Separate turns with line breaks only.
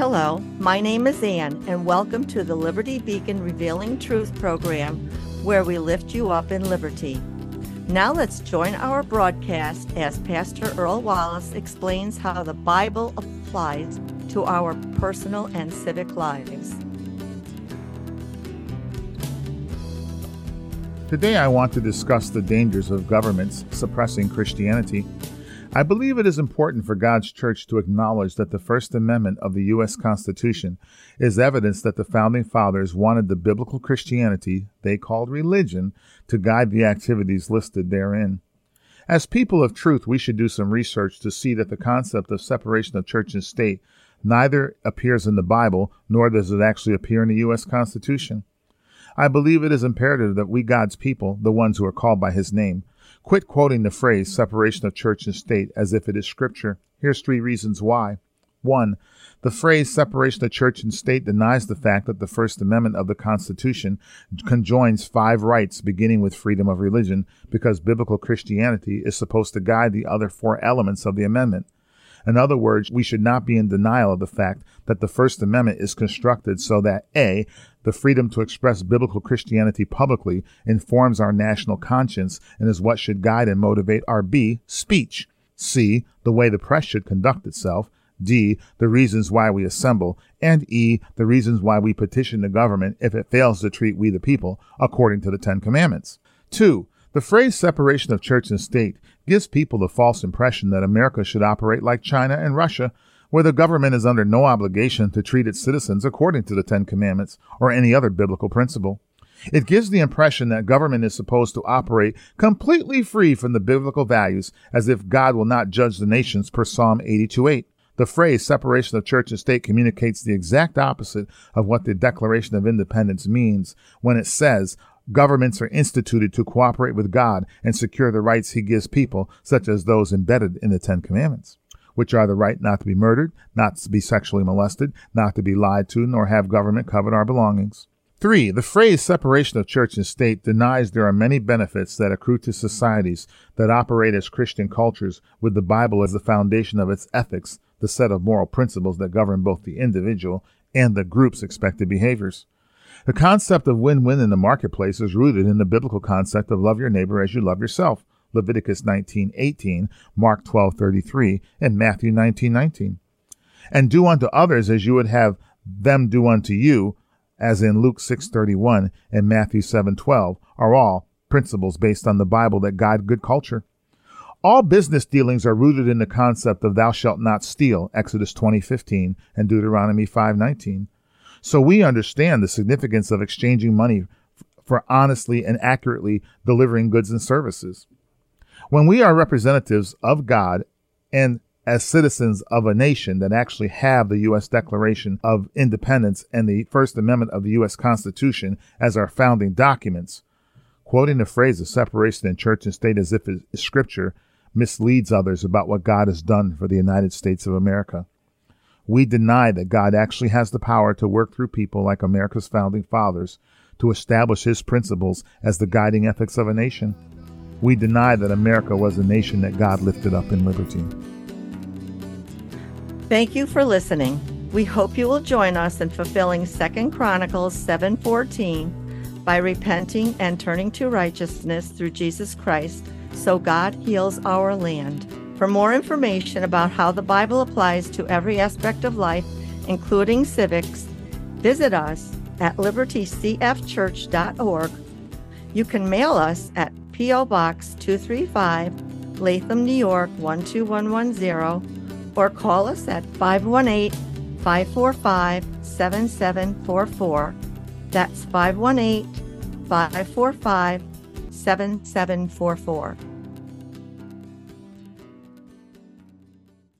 Hello, my name is Ann, and welcome to the Liberty Beacon Revealing Truth program, where we lift you up in liberty. Now let's join our broadcast as Pastor Earl Wallace explains how the Bible applies to our personal and civic lives.
Today, I want to discuss the dangers of governments suppressing Christianity. I believe it is important for God's church to acknowledge that the First Amendment of the U.S. Constitution is evidence that the Founding Fathers wanted the biblical Christianity they called religion to guide the activities listed therein. As people of truth, we should do some research to see that the concept of separation of church and state neither appears in the Bible nor does it actually appear in the U.S. Constitution. I believe it is imperative that we, God's people, the ones who are called by his name, quit quoting the phrase separation of church and state as if it is scripture. Here's three reasons why. One, the phrase separation of church and state denies the fact that the First Amendment of the Constitution conjoins five rights, beginning with freedom of religion, because biblical Christianity is supposed to guide the other four elements of the amendment. In other words, we should not be in denial of the fact that the First Amendment is constructed so that A, the freedom to express biblical Christianity publicly informs our national conscience and is what should guide and motivate our B, speech. C, the way the press should conduct itself. D, the reasons why we assemble. And E, the reasons why we petition the government if it fails to treat we the people according to the Ten Commandments. Two, the phrase separation of church and state gives people the false impression that America should operate like China and Russia, where the government is under no obligation to treat its citizens according to the Ten Commandments or any other biblical principle. It gives the impression that government is supposed to operate completely free from the biblical values as if God will not judge the nations per Psalm 82:8. The phrase separation of church and state communicates the exact opposite of what the Declaration of Independence means when it says, Governments are instituted to cooperate with God and secure the rights he gives people, such as those embedded in the Ten Commandments, which are the right not to be murdered, not to be sexually molested, not to be lied to, nor have government covet our belongings. Three, the phrase separation of church and state denies there are many benefits that accrue to societies that operate as Christian cultures with the Bible as the foundation of its ethics, the set of moral principles that govern both the individual and the group's expected behaviors. The concept of win-win in the marketplace is rooted in the biblical concept of love your neighbor as you love yourself. Leviticus 19:18, Mark 12:33, and Matthew 19:19. And do unto others as you would have them do unto you, as in Luke 6:31 and Matthew 7:12, are all principles based on the Bible that guide good culture. All business dealings are rooted in the concept of thou shalt not steal, Exodus 20:15 and Deuteronomy 5:19. So we understand the significance of exchanging money for honestly and accurately delivering goods and services. When we are representatives of God and as citizens of a nation that actually have the U.S. Declaration of Independence and the First Amendment of the U.S. Constitution as our founding documents, quoting the phrase of separation in church and state as if it is scripture misleads others about what God has done for the United States of America. We deny that God actually has the power to work through people like America's founding fathers to establish his principles as the guiding ethics of a nation. We deny that America was a nation that God lifted up in liberty.
Thank you for listening. We hope you will join us in fulfilling 2 Chronicles 7:14 by repenting and turning to righteousness through Jesus Christ so God heals our land. For more information about how the Bible applies to every aspect of life, including civics, visit us at libertycfchurch.org. You can mail us at P.O. Box 235, Latham, New York 12110, or call us at 518 545 7744. That's 518 545 7744.